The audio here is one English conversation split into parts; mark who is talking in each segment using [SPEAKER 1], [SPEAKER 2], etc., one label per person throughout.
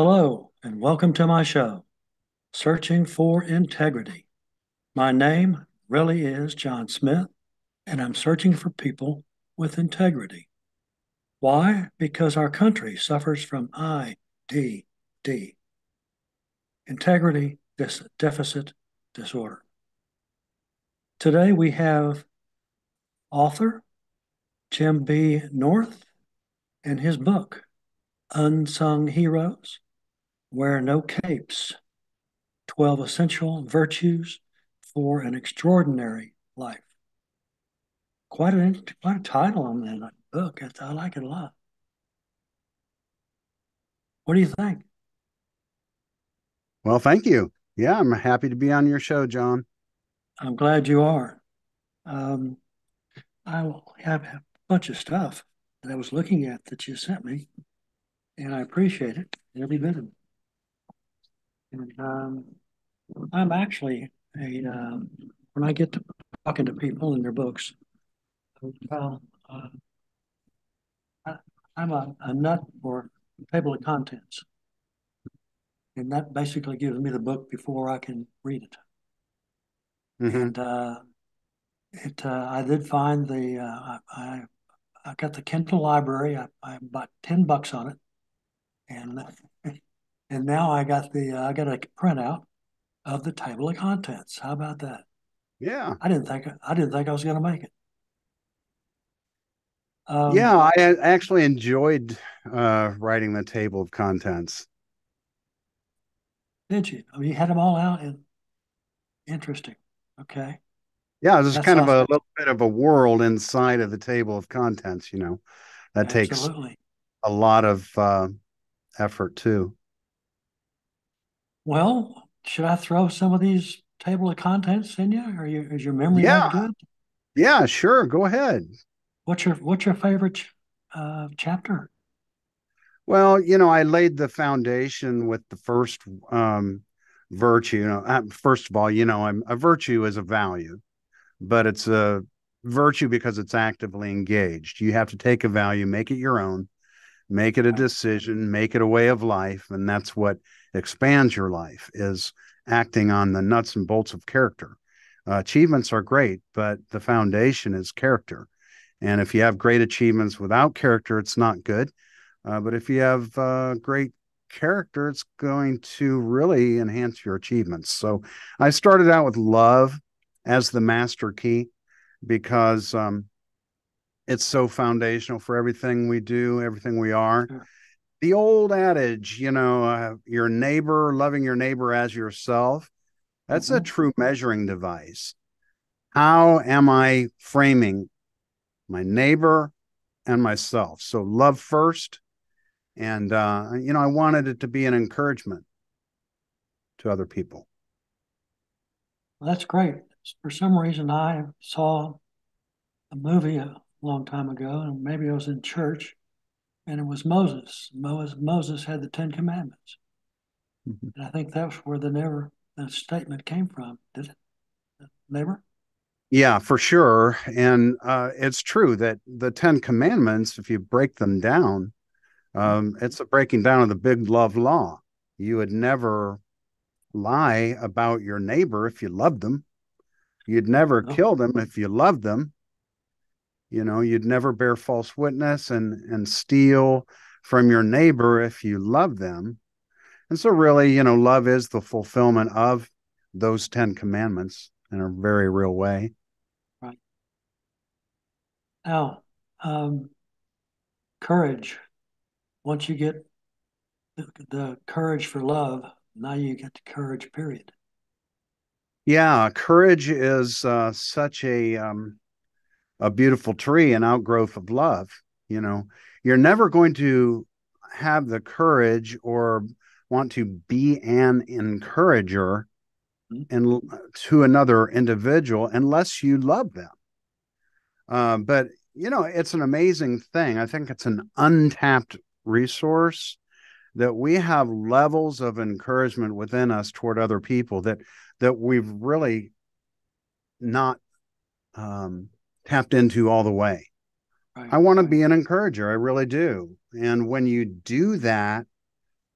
[SPEAKER 1] Hello, and welcome to my show, Searching for Integrity. My name really is John Smith, and I'm searching for people with integrity. Why? Because our country suffers from IDD, integrity deficit disorder. Today we have author Jim B. North and his book, Unsung Heroes Wear No Capes 12 Essential Virtues for an Extraordinary Life. Quite a, quite a title on that book. I like it a lot. What do you think?
[SPEAKER 2] Well, thank you. Yeah, I'm happy to be on your show, John.
[SPEAKER 1] I'm glad you are. Um, I have a bunch of stuff that I was looking at that you sent me, and I appreciate it every bit of it. And um, I'm actually a um, when I get to talking to people in their books, well, uh, I, am a, a nut for table of contents, and that basically gives me the book before I can read it. Mm-hmm. And uh, it, uh, I did find the uh, I I got the Kindle library. I, I bought ten bucks on it, and and now I got the uh, I got a printout of the table of contents. How about that?
[SPEAKER 2] Yeah,
[SPEAKER 1] I didn't think I didn't think I was going to make it.
[SPEAKER 2] Um, yeah, I actually enjoyed uh, writing the table of contents.
[SPEAKER 1] Did you? I mean, you had them all out and interesting. Okay.
[SPEAKER 2] Yeah, this is kind awesome. of a little bit of a world inside of the table of contents. You know, that Absolutely. takes a lot of uh, effort too.
[SPEAKER 1] Well, should I throw some of these table of contents in you? Are you is your memory yeah. good?
[SPEAKER 2] Yeah, sure. Go ahead.
[SPEAKER 1] What's your What's your favorite uh, chapter?
[SPEAKER 2] Well, you know, I laid the foundation with the first um, virtue. You know, uh, first of all, you know, I'm, a virtue is a value, but it's a virtue because it's actively engaged. You have to take a value, make it your own, make it a decision, make it a way of life, and that's what expands your life is acting on the nuts and bolts of character. Uh, achievements are great, but the foundation is character. And if you have great achievements without character, it's not good. Uh, but if you have uh, great character, it's going to really enhance your achievements. So I started out with love as the master key because um, it's so foundational for everything we do, everything we are. The old adage, you know, uh, your neighbor, loving your neighbor as yourself, that's mm-hmm. a true measuring device. How am I framing my neighbor and myself? So, love first. And, uh, you know, I wanted it to be an encouragement to other people.
[SPEAKER 1] Well, that's great. For some reason, I saw a movie a long time ago, and maybe I was in church and it was Moses. Moses had the Ten Commandments. Mm-hmm. And I think that's where the never the statement came from. Did it? Never?
[SPEAKER 2] Yeah, for sure. And uh, it's true that the Ten Commandments, if you break them down, um, it's a breaking down of the big love law. You would never lie about your neighbor if you loved them. You'd never no. kill them if you loved them you know you'd never bear false witness and and steal from your neighbor if you love them. And so really you know love is the fulfillment of those 10 commandments in a very real way.
[SPEAKER 1] Right. Now um, courage. Once you get the, the courage for love now you get the courage period.
[SPEAKER 2] Yeah courage is uh, such a um, a beautiful tree, an outgrowth of love. You know, you're never going to have the courage or want to be an encourager and mm-hmm. to another individual unless you love them. Uh, but you know, it's an amazing thing. I think it's an untapped resource that we have levels of encouragement within us toward other people that that we've really not um, tapped into all the way. Right. I want to be an encourager. I really do. And when you do that,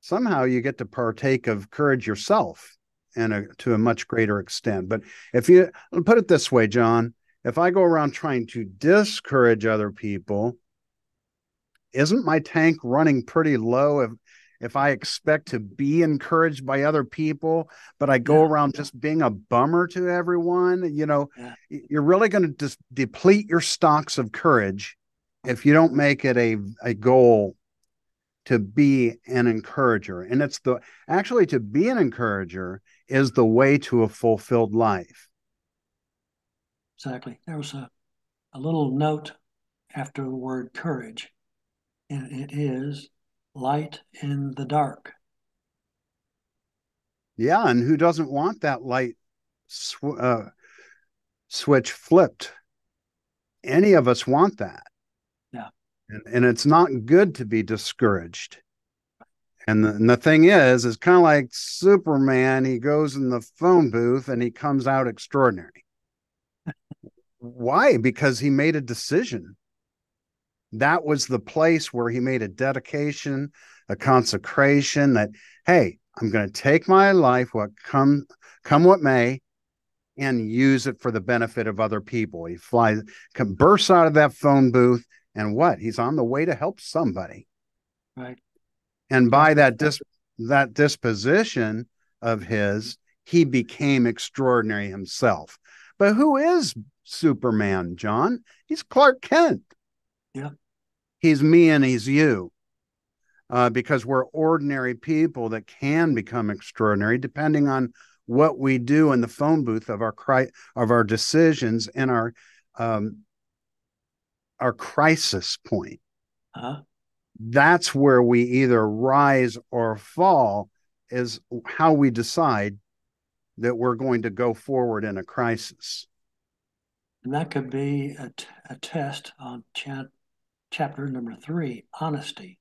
[SPEAKER 2] somehow you get to partake of courage yourself and a, to a much greater extent. But if you put it this way, John, if I go around trying to discourage other people, isn't my tank running pretty low if I expect to be encouraged by other people, but I go yeah. around just being a bummer to everyone, you know, yeah. you're really going to just deplete your stocks of courage if you don't make it a, a goal to be an encourager. And it's the actually to be an encourager is the way to a fulfilled life.
[SPEAKER 1] Exactly. There was a, a little note after the word courage, and it is light in the dark.
[SPEAKER 2] Yeah, and who doesn't want that light sw- uh, switch flipped? Any of us want that.
[SPEAKER 1] Yeah.
[SPEAKER 2] And, and it's not good to be discouraged. And the, and the thing is, it's kind of like Superman. He goes in the phone booth and he comes out extraordinary. Why? Because he made a decision that was the place where he made a dedication, a consecration that, hey, I'm going to take my life, what come come what may, and use it for the benefit of other people. He flies, bursts out of that phone booth, and what? He's on the way to help somebody.
[SPEAKER 1] Right.
[SPEAKER 2] And by that dis that disposition of his, he became extraordinary himself. But who is Superman, John? He's Clark Kent.
[SPEAKER 1] Yeah
[SPEAKER 2] he's me and he's you. Uh, because we're ordinary people that can become extraordinary depending on what we do in the phone booth of our cri- of our decisions and our um, our crisis point.
[SPEAKER 1] Uh-huh.
[SPEAKER 2] That's where we either rise or fall. Is how we decide that we're going to go forward in a crisis.
[SPEAKER 1] And that could be a, t- a test on chat chapter number three, honesty.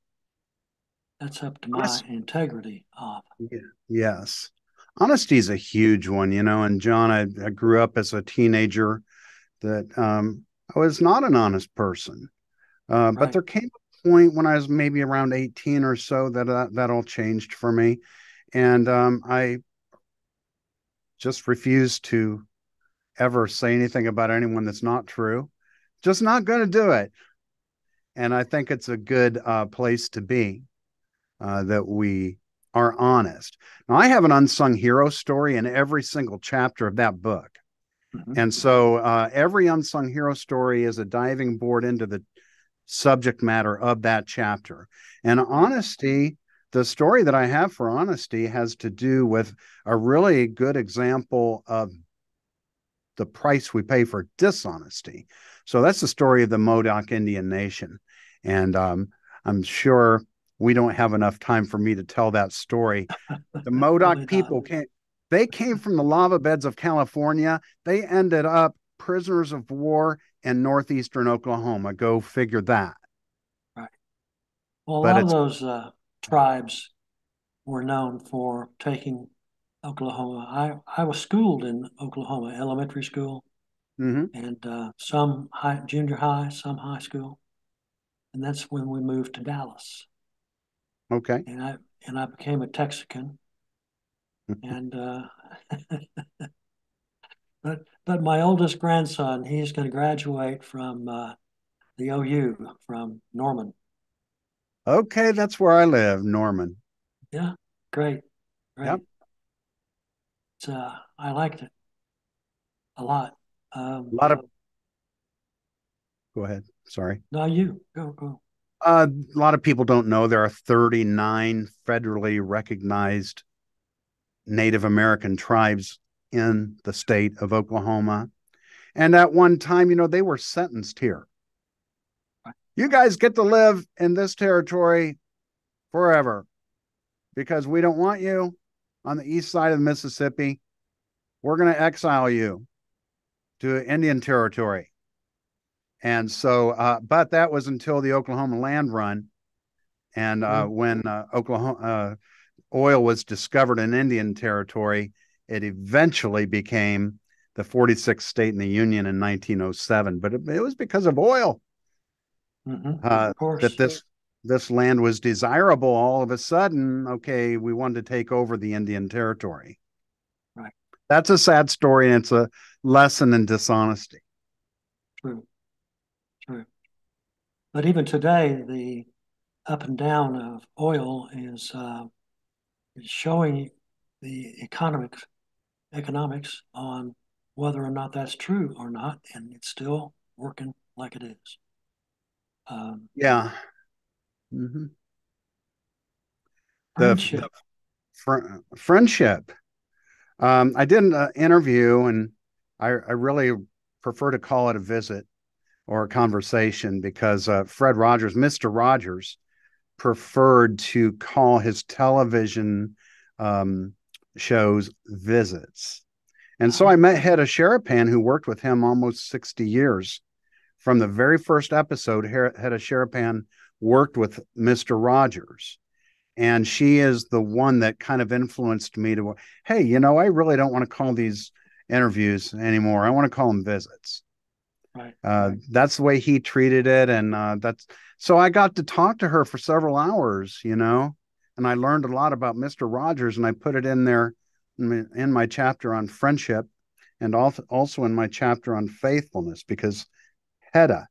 [SPEAKER 1] That's up to my yes. integrity of.
[SPEAKER 2] Yeah. Yes. Honesty is a huge one, you know. And John, I, I grew up as a teenager that um, I was not an honest person. Uh, right. But there came a point when I was maybe around 18 or so that uh, that all changed for me. And um, I just refused to ever say anything about anyone that's not true. Just not going to do it and I think it's a good uh, place to be uh, that we are honest. Now, I have an unsung hero story in every single chapter of that book. Mm-hmm. And so uh, every unsung hero story is a diving board into the subject matter of that chapter. And honesty, the story that I have for honesty has to do with a really good example of the price we pay for dishonesty. So that's the story of the Modoc Indian Nation. And um, I'm sure we don't have enough time for me to tell that story. The Modoc people came, they came from the lava beds of California. They ended up prisoners of war in northeastern Oklahoma. Go figure that.
[SPEAKER 1] Right. Well, a but lot of those uh, tribes were known for taking Oklahoma. I, I was schooled in Oklahoma, elementary school,
[SPEAKER 2] mm-hmm.
[SPEAKER 1] and uh, some high, junior high, some high school, and that's when we moved to Dallas.
[SPEAKER 2] Okay.
[SPEAKER 1] And I and I became a Texican, and uh, but but my oldest grandson, he's going to graduate from uh, the OU from Norman.
[SPEAKER 2] Okay, that's where I live, Norman.
[SPEAKER 1] Yeah, great, great.
[SPEAKER 2] Yep.
[SPEAKER 1] It's, uh, I liked it a lot.
[SPEAKER 2] Um, a lot of. Go ahead. Sorry.
[SPEAKER 1] No, you go go.
[SPEAKER 2] Uh, a lot of people don't know there are 39 federally recognized Native American tribes in the state of Oklahoma. And at one time, you know, they were sentenced here. You guys get to live in this territory forever because we don't want you on the east side of the Mississippi. We're going to exile you to Indian territory. And so, uh, but that was until the Oklahoma land run. And uh, mm-hmm. when uh, Oklahoma uh, oil was discovered in Indian territory, it eventually became the 46th state in the Union in 1907. But it, it was because of oil
[SPEAKER 1] mm-hmm. Uh, of
[SPEAKER 2] that this this land was desirable all of a sudden, okay, we wanted to take over the Indian territory. That's a sad story and it's a lesson in dishonesty.
[SPEAKER 1] True. True. But even today, the up and down of oil is, uh, is showing the economics economics on whether or not that's true or not, and it's still working like it is. Um,
[SPEAKER 2] yeah. Mm-hmm.
[SPEAKER 1] friendship.
[SPEAKER 2] The, the fr- friendship. Um, I did an interview, and I, I really prefer to call it a visit or a conversation because uh, Fred Rogers, Mr. Rogers, preferred to call his television um, shows visits. And so I met Hedda Sharapan, who worked with him almost 60 years. From the very first episode, Hedda Sharapan worked with Mr. Rogers. And she is the one that kind of influenced me to, hey, you know, I really don't want to call these interviews anymore. I want to call them visits.
[SPEAKER 1] Right.
[SPEAKER 2] Uh, that's the way he treated it. And uh, that's so I got to talk to her for several hours, you know, and I learned a lot about Mr. Rogers and I put it in there in my chapter on friendship and also in my chapter on faithfulness because Hedda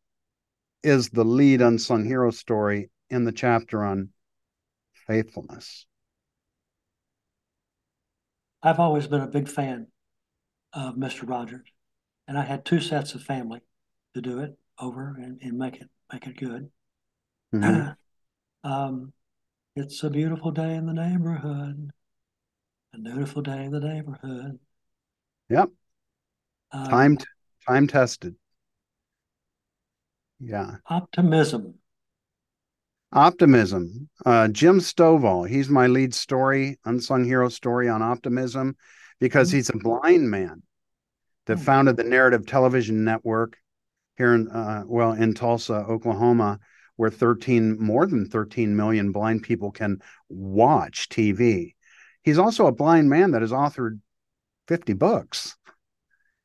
[SPEAKER 2] is the lead unsung hero story in the chapter on faithfulness.
[SPEAKER 1] I've always been a big fan of Mr. Rogers, and I had two sets of family to do it over and, and make it make it good. Mm-hmm. um, it's a beautiful day in the neighborhood. A beautiful day in the neighborhood.
[SPEAKER 2] Yep. Um, time time tested. Yeah.
[SPEAKER 1] Optimism.
[SPEAKER 2] Optimism. Uh, Jim Stovall. He's my lead story, unsung hero story on optimism, because mm-hmm. he's a blind man that mm-hmm. founded the Narrative Television Network here in uh, well in Tulsa, Oklahoma, where 13 more than 13 million blind people can watch TV. He's also a blind man that has authored 50 books.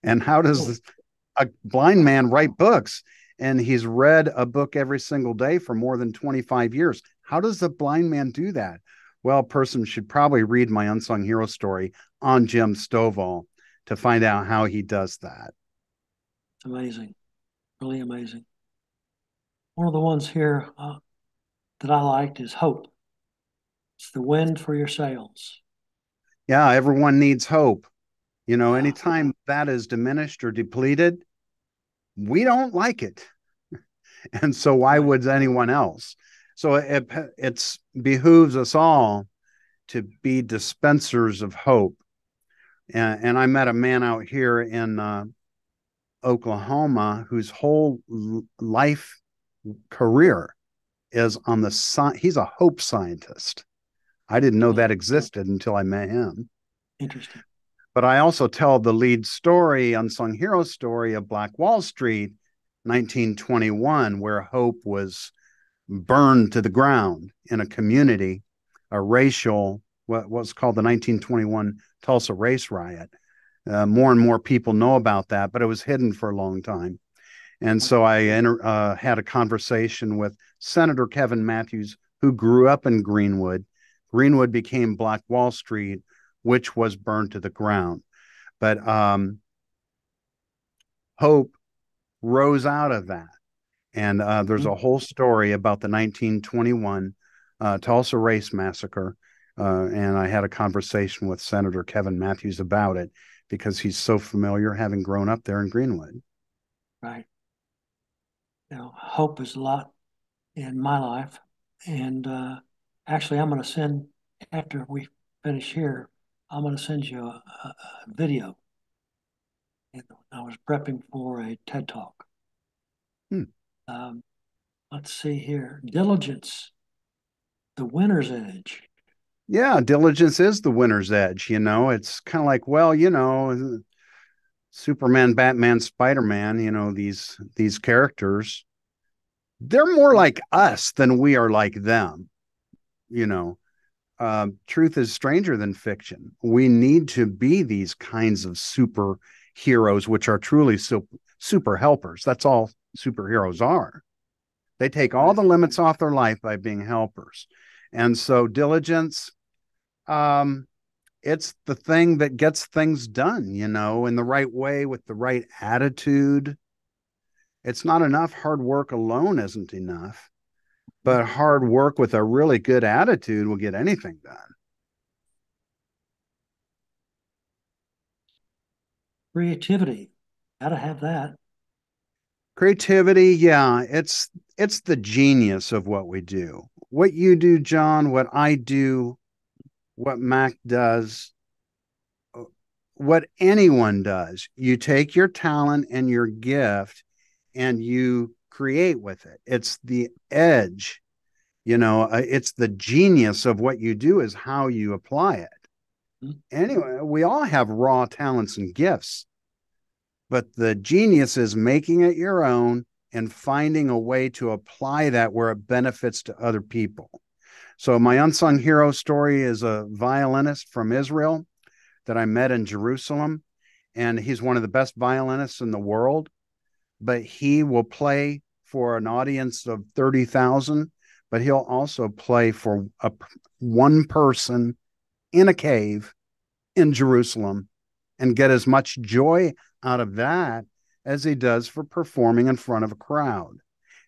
[SPEAKER 2] And how does a blind man write books? And he's read a book every single day for more than 25 years. How does a blind man do that? Well, a person should probably read my unsung hero story on Jim Stovall to find out how he does that.
[SPEAKER 1] It's amazing, really amazing. One of the ones here uh, that I liked is hope. It's the wind for your sails
[SPEAKER 2] yeah, everyone needs hope. You know, anytime that is diminished or depleted, we don't like it. and so why would anyone else? So it it's behooves us all to be dispensers of hope. And, and I met a man out here in uh, Oklahoma whose whole life career is on the sci- he's a hope scientist I didn't know that existed until I met him.
[SPEAKER 1] Interesting.
[SPEAKER 2] But I also tell the lead story, unsung hero story of Black Wall Street, 1921, where hope was burned to the ground in a community, a racial, what was called the 1921 Tulsa race riot. Uh, more and more people know about that, but it was hidden for a long time. And so I uh, had a conversation with Senator Kevin Matthews, who grew up in Greenwood Greenwood became Black Wall Street, which was burned to the ground. But um, hope rose out of that. And uh, there's a whole story about the 1921 uh, Tulsa Race Massacre. Uh, and I had a conversation with Senator Kevin Matthews about it because he's so familiar having grown up there in Greenwood.
[SPEAKER 1] Right. Know, hope is a lot in my life. And uh, actually, I'm going to send, after we finish here, I'm going to send you a, a, a video. And I was prepping for a TED Talk. Hmm. Um, let's see here. Diligence, the winner's edge.
[SPEAKER 2] Yeah, diligence is the winner's edge. You know, it's kind of like, well, you know, Superman, Batman, Spider Man. You know these these characters. They're more like us than we are like them you know uh, truth is stranger than fiction we need to be these kinds of superheroes which are truly super, super helpers that's all superheroes are They take all the limits off their life by being helpers. And so diligence, um, it's the thing that gets things done, you know, in the right way with the right attitude. It's not enough. Hard work alone isn't enough, but hard work with a really good attitude will get anything done.
[SPEAKER 1] Creativity, gotta have that.
[SPEAKER 2] Creativity, yeah, it's it's the genius of what we do. What you do, John, what I do, what Mac does, uh, what anyone does. You take your talent and your gift and you create with it. It's the edge, you know, uh, it's the genius of what you do is how you apply it. Mm-hmm. Anyway, we all have raw talents and gifts, but the genius is making it your own and finding a way to apply that where it benefits to other people. So, my unsung hero story is a violinist from Israel that I met in Jerusalem, and he's one of the best violinists in the world. But he will play for an audience of 30,000, but he'll also play for a, one person in a cave in Jerusalem and get as much joy out of that as he does for performing in front of a crowd.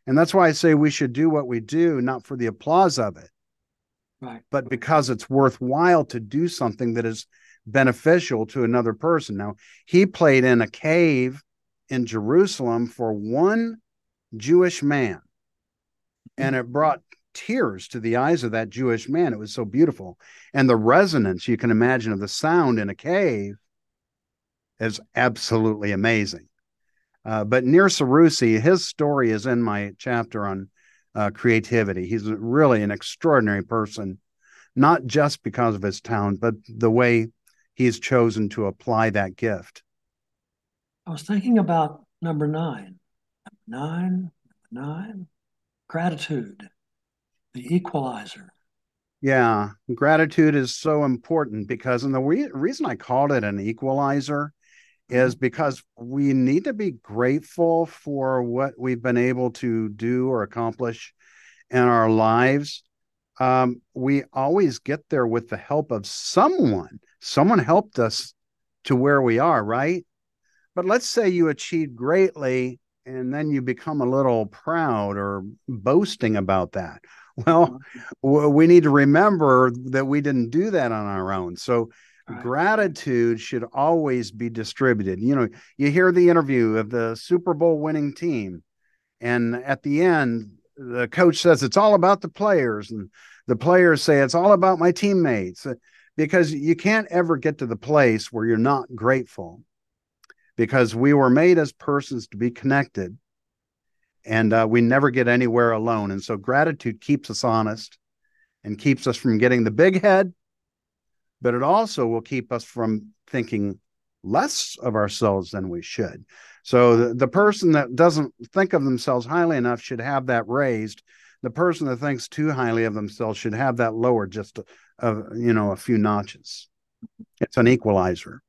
[SPEAKER 2] And that's why I say we should do what we do, not for the applause of it,
[SPEAKER 1] right.
[SPEAKER 2] but because it's worthwhile to do something that is beneficial to another person. Now, he played in a cave in Jerusalem for one Jewish man, and it brought tears to the eyes of that Jewish man. It was so beautiful. And the resonance you can imagine of the sound in a cave is absolutely amazing. Uh, but Nir Sarusi, his story is in my chapter on uh, creativity. He's really an extraordinary person, not just because of his talent, but the way he's chosen to apply that gift.
[SPEAKER 1] I was thinking about number nine. Nine, nine, gratitude, the equalizer.
[SPEAKER 2] Yeah, gratitude is so important because, and the re- reason I called it an equalizer is mm-hmm. because we need to be grateful for what we've been able to do or accomplish in our lives. Um, we always get there with the help of someone someone helped us to where we are, right? But let's say you achieved greatly and then you become a little proud or boasting about that. Well, mm-hmm. we need to remember that we didn't do that on our own. So, right. gratitude should always be distributed. You know, you hear the interview of the Super Bowl winning team, and at the end, the coach says it's all about the players, and the players say it's all about my teammates uh, because you can't ever get to the place where you're not grateful because we were made as persons to be connected and uh, we never get anywhere alone and so gratitude keeps us honest and keeps us from getting the big head but it also will keep us from thinking less of ourselves than we should so the, the person that doesn't think of themselves highly enough should have that raised the person that thinks too highly of themselves should have that lowered just of you know a few notches. It's an equalizer.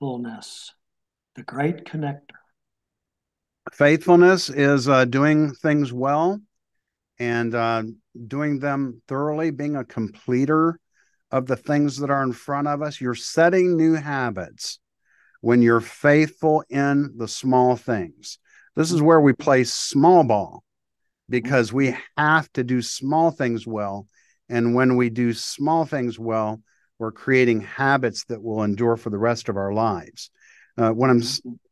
[SPEAKER 1] Faithfulness, the great connector.
[SPEAKER 2] Faithfulness is uh, doing things well and uh, doing them thoroughly, being a completer of the things that are in front of us. You're setting new habits when you're faithful in the small things. This is where we play small ball because we have to do small things well and when we do small things well, we're creating habits that will endure for the rest of our lives. Uh, when I'm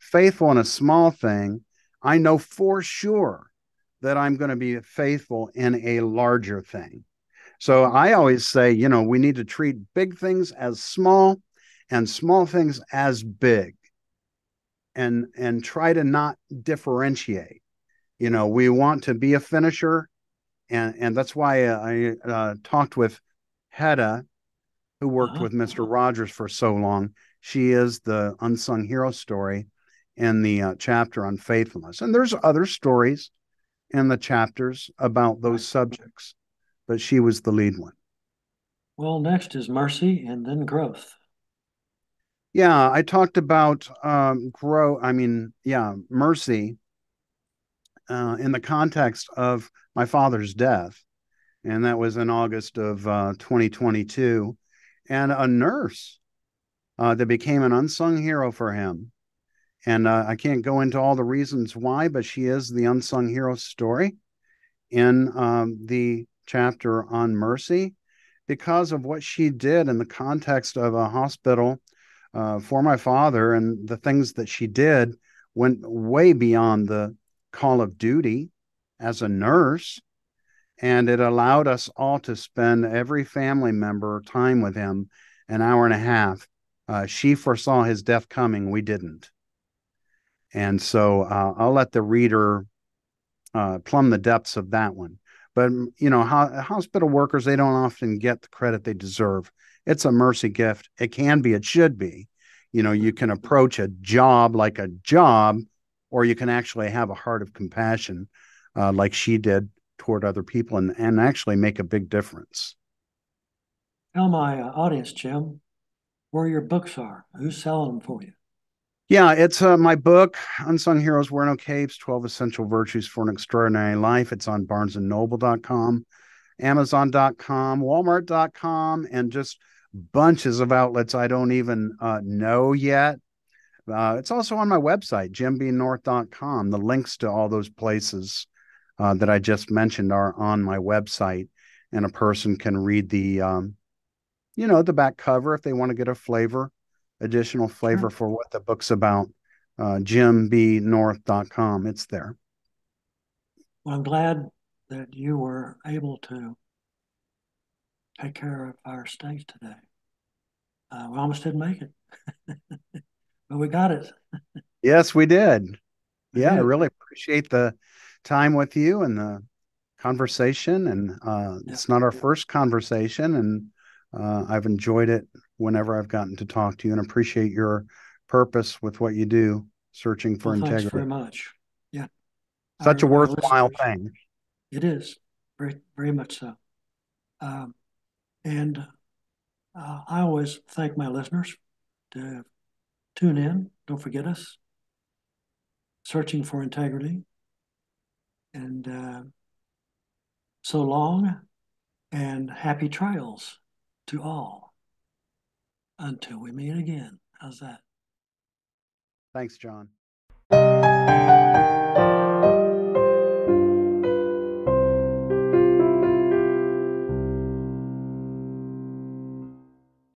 [SPEAKER 2] faithful in a small thing, I know for sure that I'm going to be faithful in a larger thing. So I always say, you know, we need to treat big things as small and small things as big and and try to not differentiate. You know, we want to be a finisher and and that's why I uh, talked with Hedda, who worked uh-huh. with Mister Rogers for so long. She is the unsung hero story in the uh, chapter on faithfulness, and there's other stories in the chapters about those subjects, but she was the lead one.
[SPEAKER 1] Well, next is mercy and then growth.
[SPEAKER 2] Yeah, I talked about um, grow. I mean, yeah, mercy uh, in the context of my father's death, and that was in August of uh, 2022, and a nurse uh, that became an unsung hero for him. And uh, I can't go into all the reasons why, but she is the unsung hero story in um, the chapter on mercy because of what she did in the context of a hospital uh, for my father and the things that she did went way beyond the call of duty as a nurse and it allowed us all to spend every family member time with him an hour and a half. Uh, she foresaw his death coming. We didn't. And so uh, i'll let the reader uh, plumb the depths of that one. But you know ho- hospital workers they don't often get the credit they deserve. It's a mercy gift. It can be. It should be. You know you can approach a job like a job or you can actually have a heart of compassion uh, like she did toward other people and, and actually make a big difference
[SPEAKER 1] Tell my uh, audience, Jim, where your books are. Who's selling them for you?
[SPEAKER 2] yeah it's uh, my book unsung heroes wear no capes 12 essential virtues for an extraordinary life it's on barnesandnoble.com amazon.com walmart.com and just bunches of outlets i don't even uh, know yet uh, it's also on my website jimbnorth.com the links to all those places uh, that i just mentioned are on my website and a person can read the um, you know the back cover if they want to get a flavor additional flavor
[SPEAKER 1] Sure.
[SPEAKER 2] for what the book's about uh, jimbnorth.com it's there
[SPEAKER 1] Well, I'm glad that you were able to take care of our state today. Uh, we almost didn't make it, but we got it.
[SPEAKER 2] yes we did
[SPEAKER 1] We
[SPEAKER 2] yeah i really appreciate the time with you and the conversation and uh,
[SPEAKER 1] Yeah.
[SPEAKER 2] it's not our first conversation and uh, i've enjoyed it whenever i've gotten to talk to you and appreciate your purpose with what you do searching for
[SPEAKER 1] Well, thanks
[SPEAKER 2] integrity
[SPEAKER 1] very much. Yeah.
[SPEAKER 2] such a
[SPEAKER 1] Our-
[SPEAKER 2] worthwhile thing
[SPEAKER 1] It is very, very much so. Um, and uh, I always thank my listeners to tune in. Don't forget us. Searching for integrity. And uh, so long and happy trials to all until we meet again. How's that?
[SPEAKER 2] thanks john